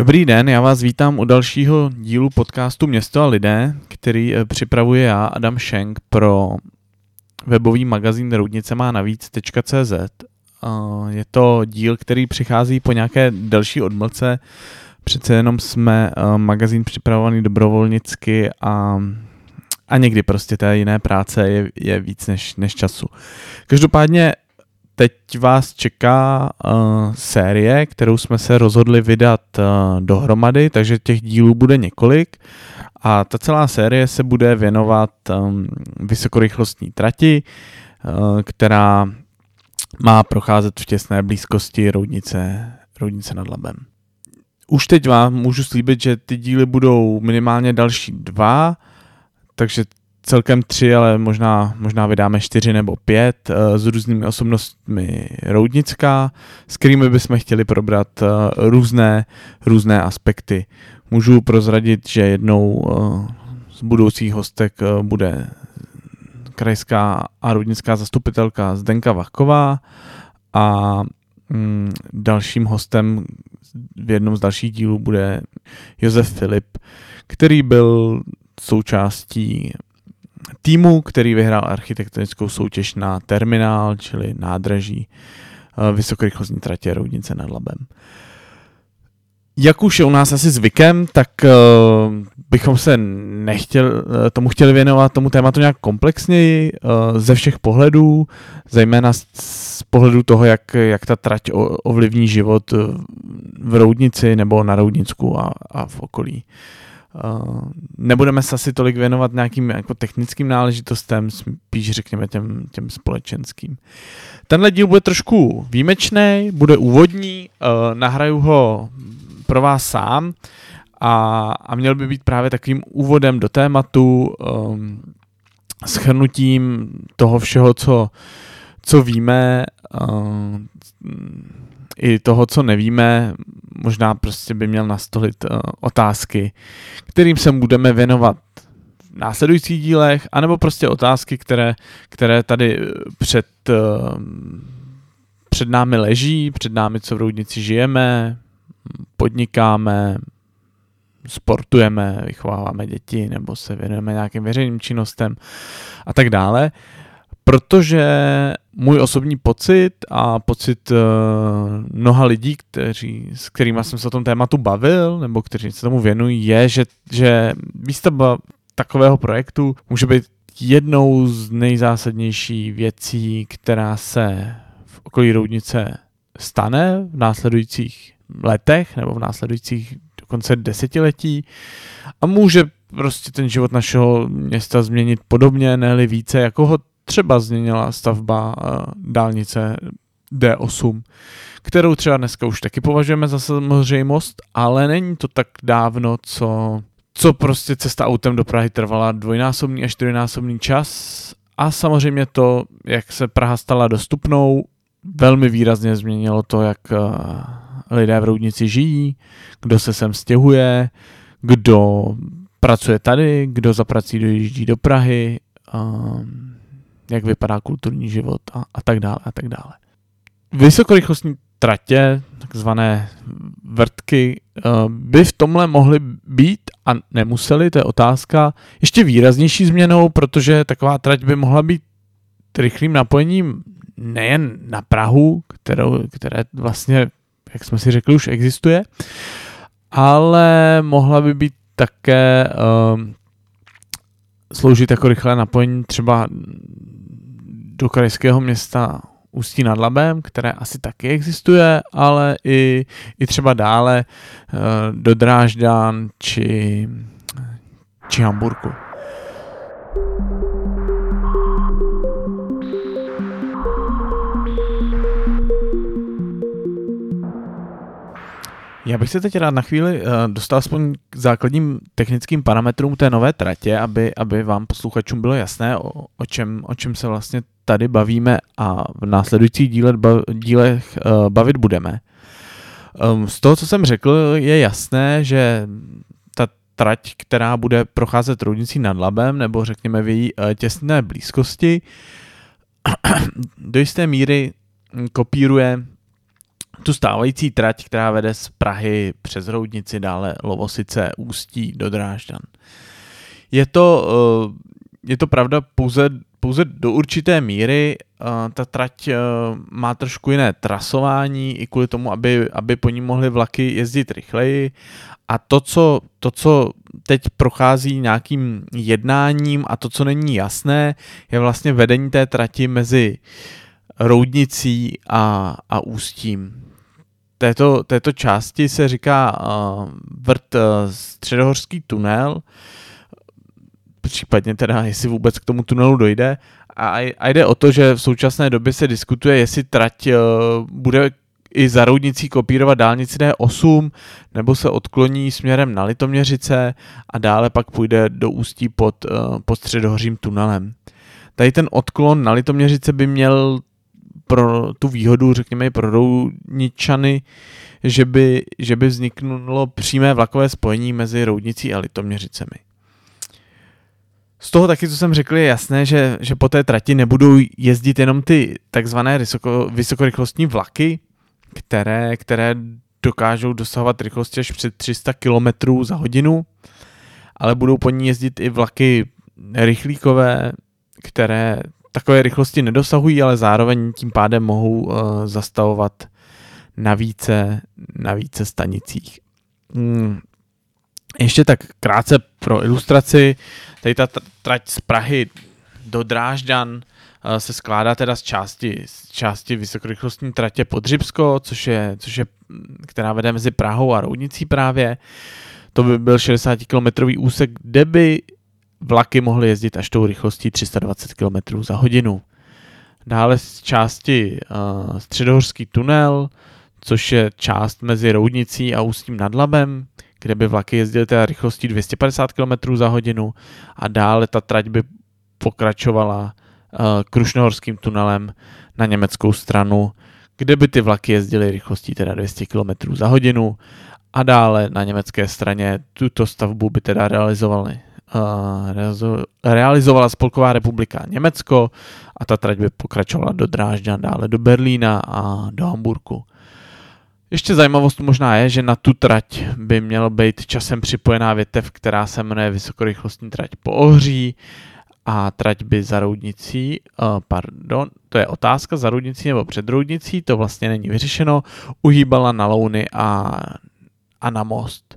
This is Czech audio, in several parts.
Dobrý den, já vás vítám u dalšího dílu podcastu Město a lidé, který eh, připravuje já, Adam Schenk, pro webový magazín Roudnice má navíc.cz. Je to díl, který přichází po nějaké delší odmlce. Přece jenom jsme eh, magazín připravovaný dobrovolnicky a, a někdy prostě té jiné práce je, je víc než, než času. Každopádně teď vás čeká uh, série, kterou jsme se rozhodli vydat uh, dohromady, takže těch dílů bude několik a ta celá série se bude věnovat um, vysokorychlostní trati, uh, která má procházet v těsné blízkosti Roudnice, Roudnice nad Labem. Už teď vám můžu slíbit, že ty díly budou minimálně další dva, takže celkem tři, ale možná, možná vydáme čtyři nebo pět uh, s různými osobnostmi Roudnická, s kterými bychom chtěli probrat uh, různé, různé aspekty. Můžu prozradit, že jednou uh, z budoucích hostek bude krajská a roudnická zastupitelka Zdenka Vachková a mm, dalším hostem v jednom z dalších dílů bude Josef Filip, který byl součástí týmu, který vyhrál architektonickou soutěž na terminál, čili nádraží eh, vysokorychlostní tratě Roudnice nad Labem. Jak už je u nás asi zvykem, tak uh, bychom se nechtěl, eh, tomu chtěli věnovat tomu tématu nějak komplexněji ze všech pohledů, zejména z, pohledu toho, jak, jak ta trať ovlivní život v Roudnici nebo na Roudnicku a, a v okolí. Uh, nebudeme se asi tolik věnovat nějakým jako technickým náležitostem, spíš řekněme těm, těm společenským. Tenhle díl bude trošku výjimečný, bude úvodní, uh, nahraju ho pro vás sám a, a měl by být právě takovým úvodem do tématu, um, schrnutím toho všeho, co, co víme, uh, i toho, co nevíme, možná prostě by měl nastolit uh, otázky, kterým se budeme věnovat v následujících dílech, anebo prostě otázky, které, které tady eh, před, uh, před námi leží, před námi, co v Roudnici žijeme, podnikáme, sportujeme, vychováváme děti nebo se věnujeme nějakým veřejným činnostem a tak dále protože můj osobní pocit a pocit uh, mnoha lidí, kteří, s kterými jsem se o tom tématu bavil, nebo kteří se tomu věnují, je, že, že výstavba takového projektu může být jednou z nejzásadnějších věcí, která se v okolí Roudnice stane v následujících letech nebo v následujících dokonce desetiletí. A může prostě ten život našeho města změnit podobně, ne více, jako ho třeba změnila stavba uh, dálnice D8, kterou třeba dneska už taky považujeme za samozřejmost, ale není to tak dávno, co, co prostě cesta autem do Prahy trvala dvojnásobný až čtyřnásobný čas a samozřejmě to, jak se Praha stala dostupnou, velmi výrazně změnilo to, jak uh, lidé v Roudnici žijí, kdo se sem stěhuje, kdo pracuje tady, kdo za prací dojíždí do Prahy. Um, jak vypadá kulturní život a, a tak dále a tak dále. Vysokorychlostní tratě, takzvané vrtky, eh, by v tomhle mohly být a nemuseli, to je otázka, ještě výraznější změnou, protože taková trať by mohla být rychlým napojením nejen na Prahu, kterou, které vlastně, jak jsme si řekli, už existuje, ale mohla by být také um, sloužit jako rychlé napojení třeba do krajského města Ústí nad Labem, které asi taky existuje, ale i, i třeba dále eh, do Drážďan či, či Hamburku. Já bych se teď rád na chvíli uh, dostal aspoň k základním technickým parametrům té nové tratě, aby, aby vám posluchačům bylo jasné, o, o, čem, o čem se vlastně tady bavíme a v následujících díle, dílech uh, bavit budeme. Um, z toho, co jsem řekl, je jasné, že ta trať, která bude procházet roudnicí nad Labem, nebo řekněme v její uh, těsné blízkosti, do jisté míry kopíruje tu stávající trať, která vede z Prahy přes Roudnici, dále Lovosice, Ústí do Drážďan. Je to, je to pravda pouze pouze do určité míry uh, ta trať uh, má trošku jiné trasování i kvůli tomu, aby, aby po ní mohly vlaky jezdit rychleji a to co, to, co teď prochází nějakým jednáním a to, co není jasné, je vlastně vedení té trati mezi Roudnicí a, a Ústím. Této, této části se říká uh, vrt uh, středohorský tunel, případně teda, jestli vůbec k tomu tunelu dojde. A, a jde o to, že v současné době se diskutuje, jestli trať uh, bude i za Roudnicí kopírovat dálnici D8, nebo se odkloní směrem na Litoměřice a dále pak půjde do Ústí pod, uh, pod středohořím tunelem. Tady ten odklon na Litoměřice by měl pro tu výhodu, řekněme i pro Roudničany, že by, že by vzniknulo přímé vlakové spojení mezi Roudnicí a Litoměřicemi. Z toho taky, co jsem řekl, je jasné, že, že po té trati nebudou jezdit jenom ty takzvané vysoko, vysokorychlostní vlaky, které, které dokážou dosahovat rychlosti až před 300 km za hodinu, ale budou po ní jezdit i vlaky rychlíkové, které takové rychlosti nedosahují, ale zároveň tím pádem mohou uh, zastavovat na více, na více stanicích. Hmm. Ještě tak krátce pro ilustraci. Tady ta trať z Prahy do Drážďan eh, se skládá teda z části, z části vysokorychlostní tratě Podřibsko, což je, což je, která vede mezi Prahou a Roudnicí právě. To by byl 60 km úsek, kde by vlaky mohly jezdit až tou rychlostí 320 km za hodinu. Dále z části uh, Středohorský tunel, což je část mezi Roudnicí a Ústím nad Labem, kde by vlaky jezdily teda rychlostí 250 km za hodinu. A dále ta trať by pokračovala uh, Krušnohorským tunelem na německou stranu, kde by ty vlaky jezdily rychlostí teda 200 km za hodinu. A dále na německé straně tuto stavbu by teda realizovali, realizovala Spolková republika Německo a ta trať by pokračovala do Drážďan, dále do Berlína a do Hamburku. Ještě zajímavost možná je, že na tu trať by měl být časem připojená větev, která se jmenuje vysokorychlostní trať po Ohří a trať by za Roudnicí, uh, pardon, to je otázka za Roudnicí nebo před Roudnicí, to vlastně není vyřešeno, uhýbala na Louny a, a na most.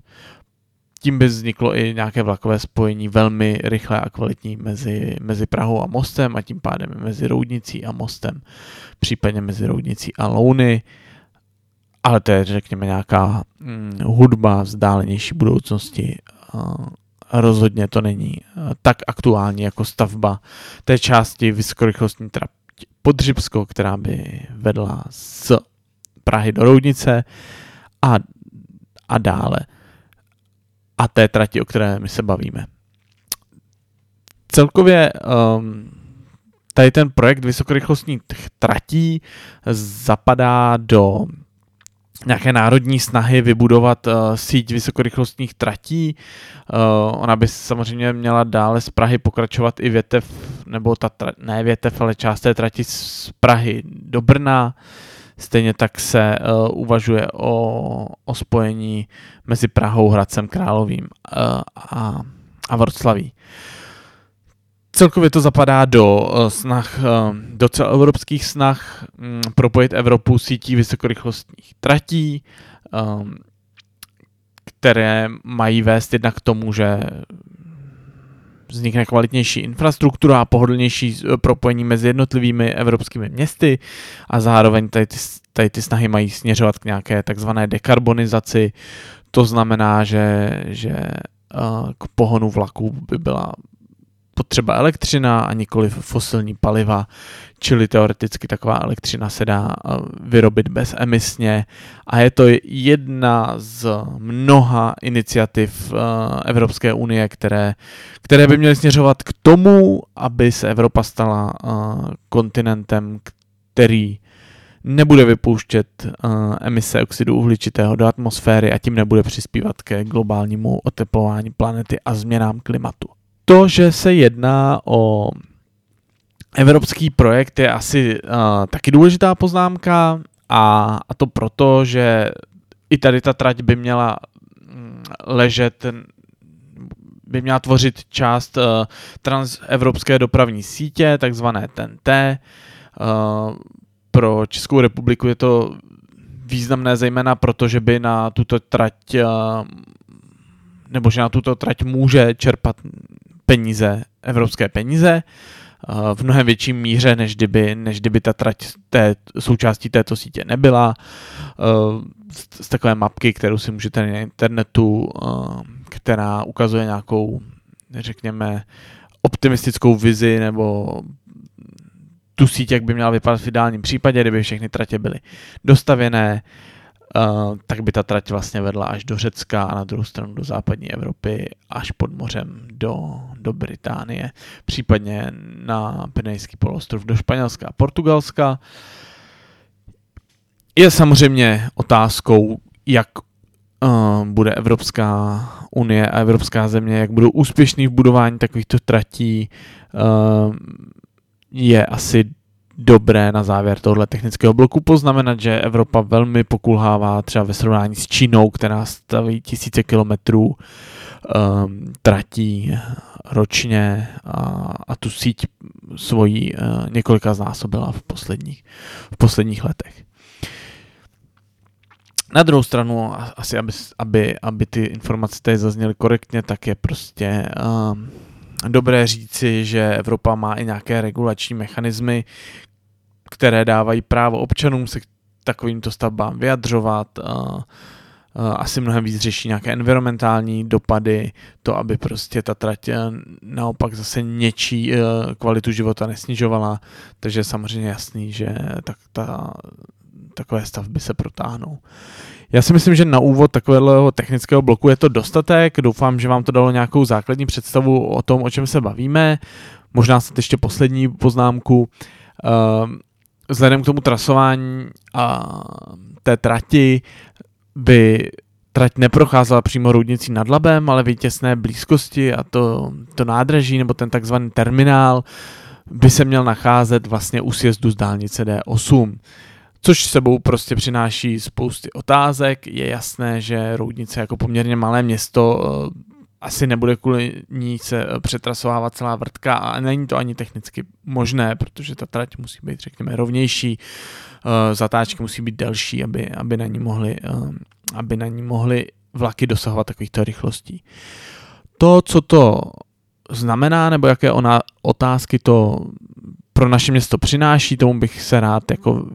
Tím by vzniklo i nějaké vlakové spojení velmi rychlé a kvalitní mezi, mezi Prahou a mostem a tím pádem mezi Roudnicí a mostem, případně mezi Roudnicí a Louny ale to je, řekněme, nějaká hm, hudba vzdálenější budoucnosti. Rozhodně to není tak aktuální jako stavba té části vysokorychlostní trať Podřibsko, která by vedla z Prahy do Roudnice a, a dále. A té trati, o které my se bavíme. Celkově um, tady ten projekt vysokorychlostních tratí zapadá do nějaké národní snahy vybudovat uh, síť vysokorychlostních tratí. Uh, ona by samozřejmě měla dále z Prahy pokračovat i větev, nebo ta, tra- ne větev, ale část té trati z Prahy do Brna. Stejně tak se uh, uvažuje o, o spojení mezi Prahou, Hradcem Královým uh, a, a Vroclaví. Celkově to zapadá do uh, snah, uh, do celoevropských snah um, propojit Evropu sítí vysokorychlostních tratí, um, které mají vést jednak k tomu, že vznikne kvalitnější infrastruktura a pohodlnější propojení mezi jednotlivými evropskými městy a zároveň tady ty, tady ty snahy mají směřovat k nějaké takzvané dekarbonizaci. To znamená, že, že k pohonu vlaků by byla potřeba elektřina a nikoli fosilní paliva, čili teoreticky taková elektřina se dá eh, vyrobit bezemisně a je to jedna z mnoha iniciativ eh, Evropské unie, které, které by měly směřovat k tomu, aby se Evropa stala eh, kontinentem, který nebude vypouštět emise oxidu uhličitého do atmosféry a tím nebude přispívat ke globálnímu oteplování planety a změnám klimatu. To, že se jedná o evropský projekt, je asi uh, taky důležitá poznámka a, a to proto, že i tady ta trať by měla mm, ležet by měla tvořit část uh, transevropské dopravní sítě, takzvané TNT. Uh, pro Českou republiku je to významné zejména proto, že by na tuto trať uh, nebo že na tuto trať může čerpat peníze, evropské peníze v mnohem větším míře, než kdyby, než kdyby ta trať té, součástí této sítě nebyla. Z, z takové mapky, kterou si můžete na internetu, která ukazuje nějakou, řekněme, optimistickou vizi nebo tu síť, jak by měla vypadat v ideálním případě, kdyby všechny tratě byly dostavěné, tak by ta trať vlastně vedla až do Řecka a na druhou stranu do západní Evropy, až pod mořem do, do Británie, případně na Pinejský poloostrov do Španělska a Portugalska. Je samozřejmě otázkou, jak uh, bude Evropská unie a Evropská země, jak budou úspěšní v budování takovýchto tratí, uh, je asi dobré na závěr tohle technického bloku poznamenat, že Evropa velmi pokulhává třeba ve srovnání s Čínou, která staví tisíce kilometrů um, tratí ročně a, a tu síť svojí uh, několika znásobila v posledních, v posledních letech. Na druhou stranu, asi aby, aby, aby ty informace tady zazněly korektně, tak je prostě um, dobré říci, že Evropa má i nějaké regulační mechanismy, které dávají právo občanům se k takovýmto stavbám vyjadřovat. Asi mnohem víc řeší nějaké environmentální dopady, to, aby prostě ta trať eh, naopak zase něčí eh, kvalitu života nesnižovala, takže je samozřejmě jasný, že tak ta, takové stavby se protáhnou. Já si myslím, že na úvod takového technického bloku je to dostatek. Doufám, že vám to dalo nějakou základní představu o tom, o čem se bavíme. Možná snad ještě poslední poznámku. Ehm, vzhledem k tomu trasování a té trati by trať neprocházela přímo roudnicí nad Labem, ale v těsné blízkosti a to, to nádraží nebo ten takzvaný terminál by se měl nacházet vlastně u sjezdu z dálnice D8 což sebou prostě přináší spousty otázek. Je jasné, že Roudnice jako poměrně malé město eh, asi nebude kvůli ní se eh, přetrasovávat celá vrtka a není to ani technicky možné, protože ta trať musí být, řekněme, rovnější, eh, zatáčky musí být delší, aby, aby, na ní mohly, aby na ní mohly vlaky dosahovat takovýchto rychlostí. To, co to znamená, nebo jaké ona otázky to pro naše město přináší, tomu bych se rád jako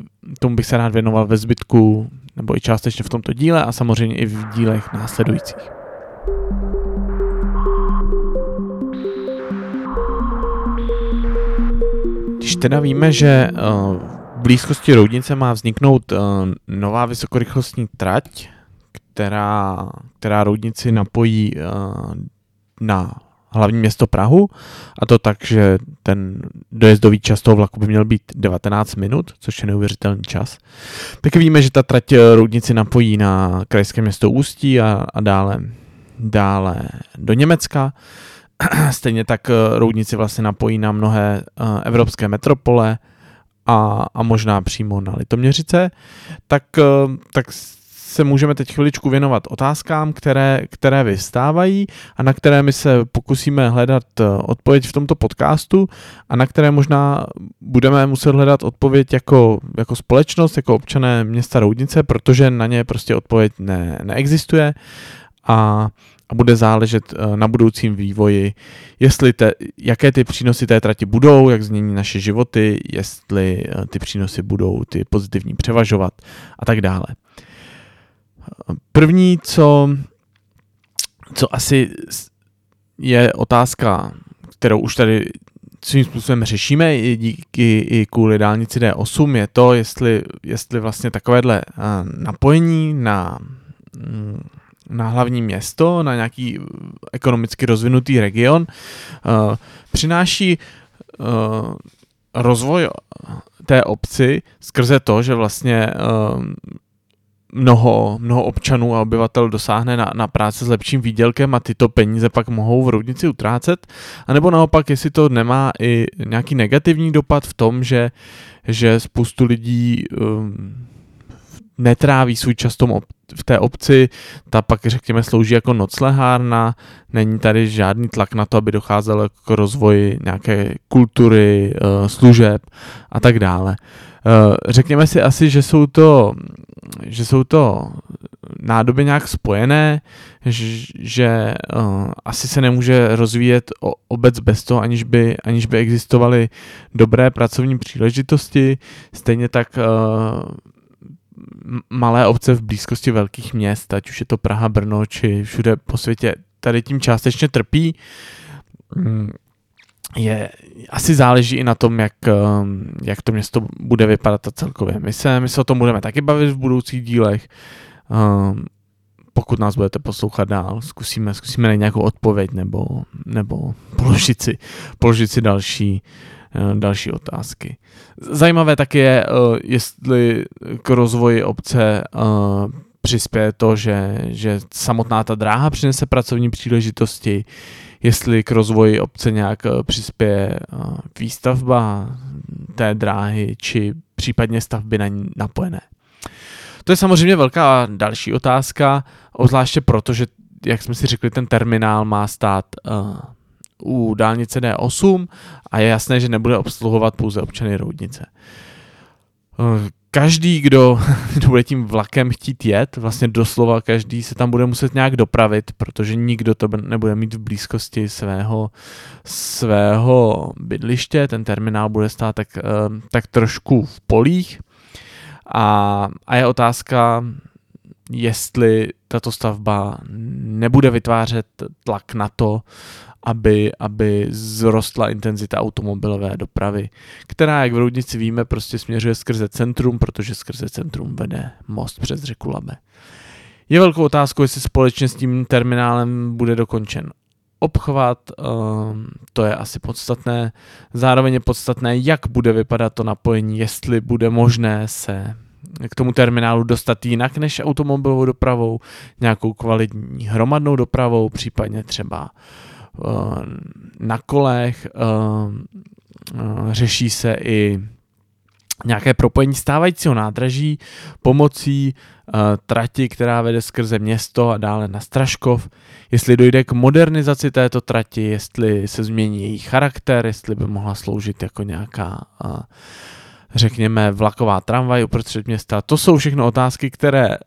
tomu bych se rád věnoval ve zbytku nebo i částečně v tomto díle a samozřejmě i v dílech následujících. Když teda víme, že eh, v blízkosti Roudnice má vzniknout eh, nová vysokorychlostní trať, která, která Roudnici napojí eh, na hlavní město Prahu a to tak, že ten dojezdový čas toho vlaku by měl být 19 minut, což je neuvěřitelný čas. Tak víme, že ta trať Roudnici napojí na krajské město Ústí a, a dále, dále do Německa. Stejně tak Roudnici vlastně napojí na mnohé uh, evropské metropole a, a možná přímo na Litoměřice. Tak, tak se můžeme teď chviličku věnovat otázkám, které, které vystávají a na které my se pokusíme hledat eh, odpověď v tomto podcastu a na které možná budeme muset hledat odpověď jako, jako společnost, jako občané města Roudnice, protože na ně prostě odpověď ne, neexistuje a, a bude záležet eh, na budoucím vývoji, jestli te, jaké ty přínosy té trati budou, jak změní naše životy, jestli eh, ty přínosy budou ty pozitivní převažovat a tak dále. První, co, co asi je otázka, kterou už tady svým způsobem řešíme i díky i kvůli dálnici D8, je to, jestli, jestli vlastně takovéhle napojení na, mm, na hlavní město, na nějaký ekonomicky rozvinutý region, přináší rozvoj té obci skrze to, že vlastně mnoho, mnoho občanů a obyvatel dosáhne na, na práce s lepším výdělkem a tyto peníze pak mohou v roudnici utrácet, anebo naopak, jestli to nemá i nějaký negativní dopad v tom, že, že spoustu lidí um, netráví svůj čas v té obci, ta pak řekněme slouží jako noclehárna, není tady žádný tlak na to, aby docházelo k rozvoji nějaké kultury, eh, služeb a tak dále. Eh, řekněme si asi, že jsou to, že jsou to nádoby nějak spojené, že uh, asi se nemůže rozvíjet obec bez toho, aniž by, aniž by existovaly dobré pracovní příležitosti. Stejně tak malé obce v blízkosti velkých měst, ať už je to Praha, Brno, či všude po světě, tady tím částečně trpí. Mm, je, asi záleží i na tom, jak, jak to město bude vypadat a celkově. My se, my se o tom budeme taky bavit v budoucích dílech. Um, pokud nás budete poslouchat dál, zkusíme, zkusíme nějakou odpověď nebo, nebo položit, si, položit si další, další otázky. Zajímavé taky je, uh, jestli k rozvoji obce uh, přispěje to, že, že samotná ta dráha přinese pracovní příležitosti, jestli k rozvoji obce nějak přispěje výstavba té dráhy, či případně stavby na ní napojené. To je samozřejmě velká další otázka, obzvláště proto, že, jak jsme si řekli, ten terminál má stát u dálnice D8 a je jasné, že nebude obsluhovat pouze občany Roudnice. Uh, každý, kdo, kdo bude tím vlakem chtít jet, vlastně doslova každý se tam bude muset nějak dopravit, protože nikdo to nebude mít v blízkosti svého, svého bydliště, ten terminál bude stát tak, uh, tak trošku v polích a, a je otázka, jestli tato stavba nebude vytvářet tlak na to, aby, aby zrostla intenzita automobilové dopravy, která, jak v Roudnici víme, prostě směřuje skrze centrum, protože skrze centrum vede most přes řeku Labe. Je velkou otázkou, jestli společně s tím terminálem bude dokončen obchvat, ehm, to je asi podstatné. Zároveň je podstatné, jak bude vypadat to napojení, jestli bude možné se k tomu terminálu dostat jinak než automobilovou dopravou, nějakou kvalitní hromadnou dopravou, případně třeba uh, na kolech. Uh, uh, řeší se i nějaké propojení stávajícího nádraží pomocí uh, trati, která vede skrze město a dále na Straškov. Jestli dojde k modernizaci této trati, jestli se změní její charakter, jestli by mohla sloužit jako nějaká uh, řekněme, vlaková tramvaj uprostřed města. To jsou všechno otázky, které,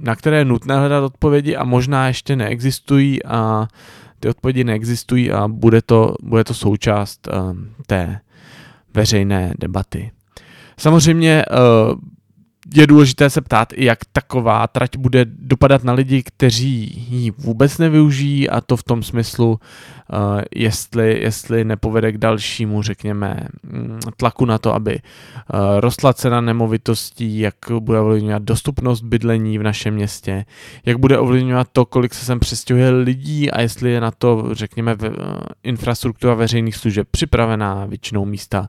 na které je nutné hledat odpovědi a možná ještě neexistují a ty odpovědi neexistují a bude to, bude to součást um, té veřejné debaty. Samozřejmě uh, je důležité se ptát, jak taková trať bude dopadat na lidi, kteří ji vůbec nevyužijí a to v tom smyslu, uh, jestli, jestli nepovede k dalšímu, řekněme, mm, tlaku na to, aby uh, rostla cena nemovitostí, jak bude ovlivňovat dostupnost bydlení v našem městě, jak bude ovlivňovat to, kolik se sem přestěhuje lidí a jestli je na to, řekněme, uh, infrastruktura veřejných služeb připravená, většinou místa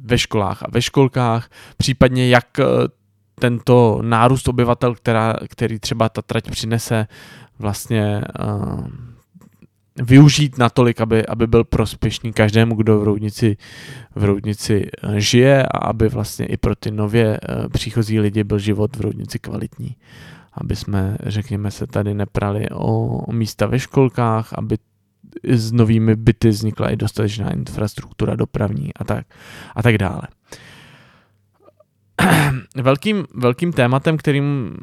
ve školách a ve školkách, případně jak tento nárůst obyvatel, která, který třeba ta trať přinese, vlastně uh, využít natolik, aby, aby byl prospěšný každému, kdo v Roudnici, v Roudnici eh, žije a aby vlastně i pro ty nově uh, příchozí lidi byl život v Roudnici kvalitní. Aby jsme, řekněme, se tady neprali o, o místa ve školkách, aby s novými byty vznikla i dostatečná infrastruktura dopravní a tak, a tak dále. velkým, velkým tématem, kterým,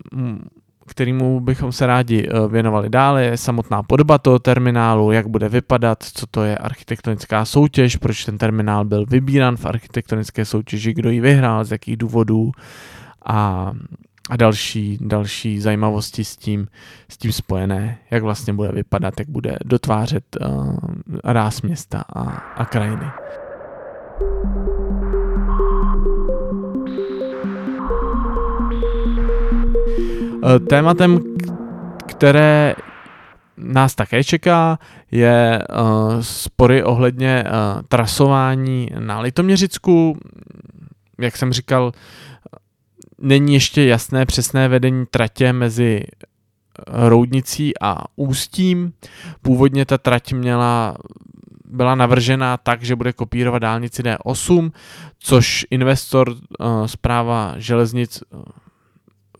kterýmu bychom se rádi eh, věnovali dále, je samotná podoba toho terminálu, jak bude vypadat, co to je architektonická soutěž, proč ten terminál byl vybírán v architektonické soutěži, kdo ji vyhrál, z jakých důvodů a, a další, další zajímavosti s tím, s tím spojené, jak vlastně bude vypadat, jak bude dotvářet uh, ráz města a, a krajiny. Tématem, které nás také čeká, je uh, spory ohledně uh, trasování na Litoměřicku. Jak jsem říkal, není ještě jasné přesné vedení tratě mezi Roudnicí a Ústím. Původně ta trať měla byla navržena tak, že bude kopírovat dálnici D8, což investor zpráva železnic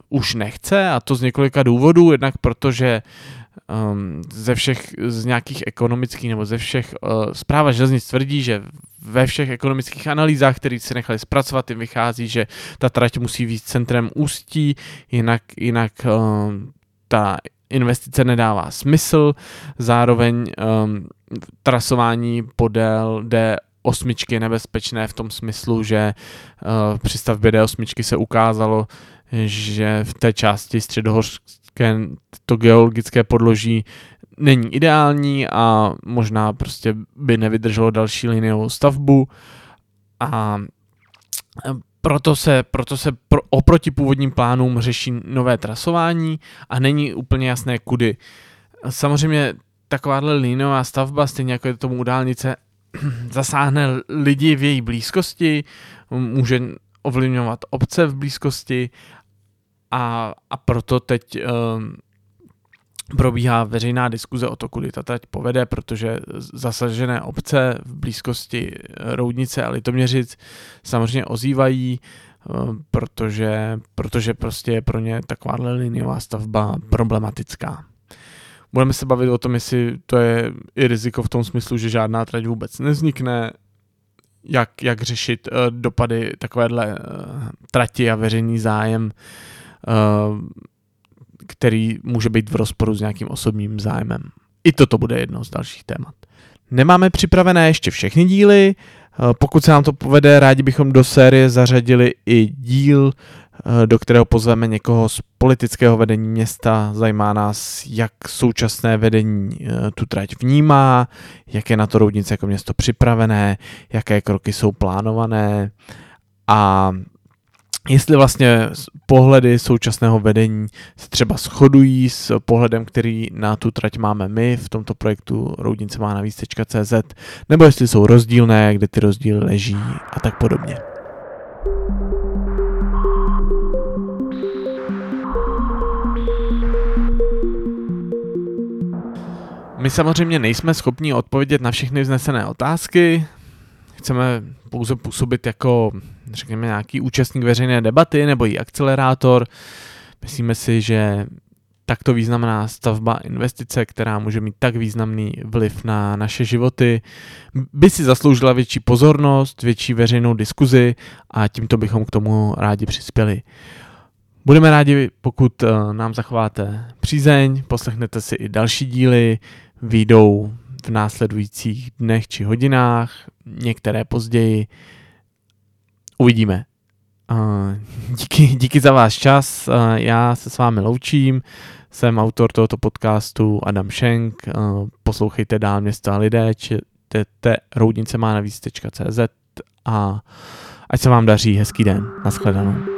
už nechce a to z několika důvodů, jednak protože um, ze všech, z nějakých ekonomických nebo ze všech, uh, zpráva železnic tvrdí, že ve všech ekonomických analýzách, které se nechali zpracovat, jim vychází, že ta trať musí být centrem ústí, jinak, jinak um, ta investice nedává smysl, zároveň um, trasování podél D8 je nebezpečné v tom smyslu, že uh, při stavbě D8 se ukázalo, že v té části středohorské to geologické podloží není ideální a možná prostě by nevydrželo další liniovou stavbu a proto se, proto se pro, oproti původním plánům řeší nové trasování a není úplně jasné kudy. Samozřejmě takováhle liniová stavba, stejně jako je tomu u dálnice, zasáhne lidi v její blízkosti, může ovlivňovat obce v blízkosti a, a proto teď um, probíhá veřejná diskuze o to, kudy ta trať povede, protože zasažené obce v blízkosti Roudnice a Litoměřic samozřejmě ozývají, ehm, protože, protože prostě je pro ně takováhle liniová stavba problematická. Budeme se bavit o tom, jestli to je i riziko v tom smyslu, že žádná trať vůbec nevznikne, jak, jak řešit uh, dopady takovéhle uh, trati a veřejný zájem Eh, který může být v rozporu s nějakým osobním zájmem. I toto bude jedno z dalších témat. Nemáme připravené ještě všechny díly, eh, pokud se nám to povede, rádi bychom do série zařadili i díl, eh, do kterého pozveme někoho z politického vedení města. Zajímá nás, jak současné vedení tu trať vnímá, jak je na to Roudnice jako město připravené, jaké kroky jsou plánované a jestli vlastně pohledy současného vedení se třeba shodují s pohledem, který na tu trať máme my v tomto projektu roudnice má nebo jestli jsou rozdílné, kde ty rozdíly leží a tak podobně. My samozřejmě nejsme schopni odpovědět na všechny vznesené otázky, chceme pouze působit jako, řekněme, nějaký účastník veřejné debaty nebo i akcelerátor. Myslíme si, že takto významná stavba investice, která může mít tak významný vliv na naše životy, by si zasloužila větší pozornost, větší veřejnou diskuzi a tímto bychom k tomu rádi přispěli. Budeme rádi, pokud eh, nám zachováte přízeň, poslechnete si i další díly, výjdou v následujících dnech či hodinách, některé později. Uvidíme. Díky, díky za váš čas, já se s vámi loučím, jsem autor tohoto podcastu Adam Schenk, poslouchejte dál města a lidé, čtete roudnice má navíc.cz a ať se vám daří, hezký den, nashledanou.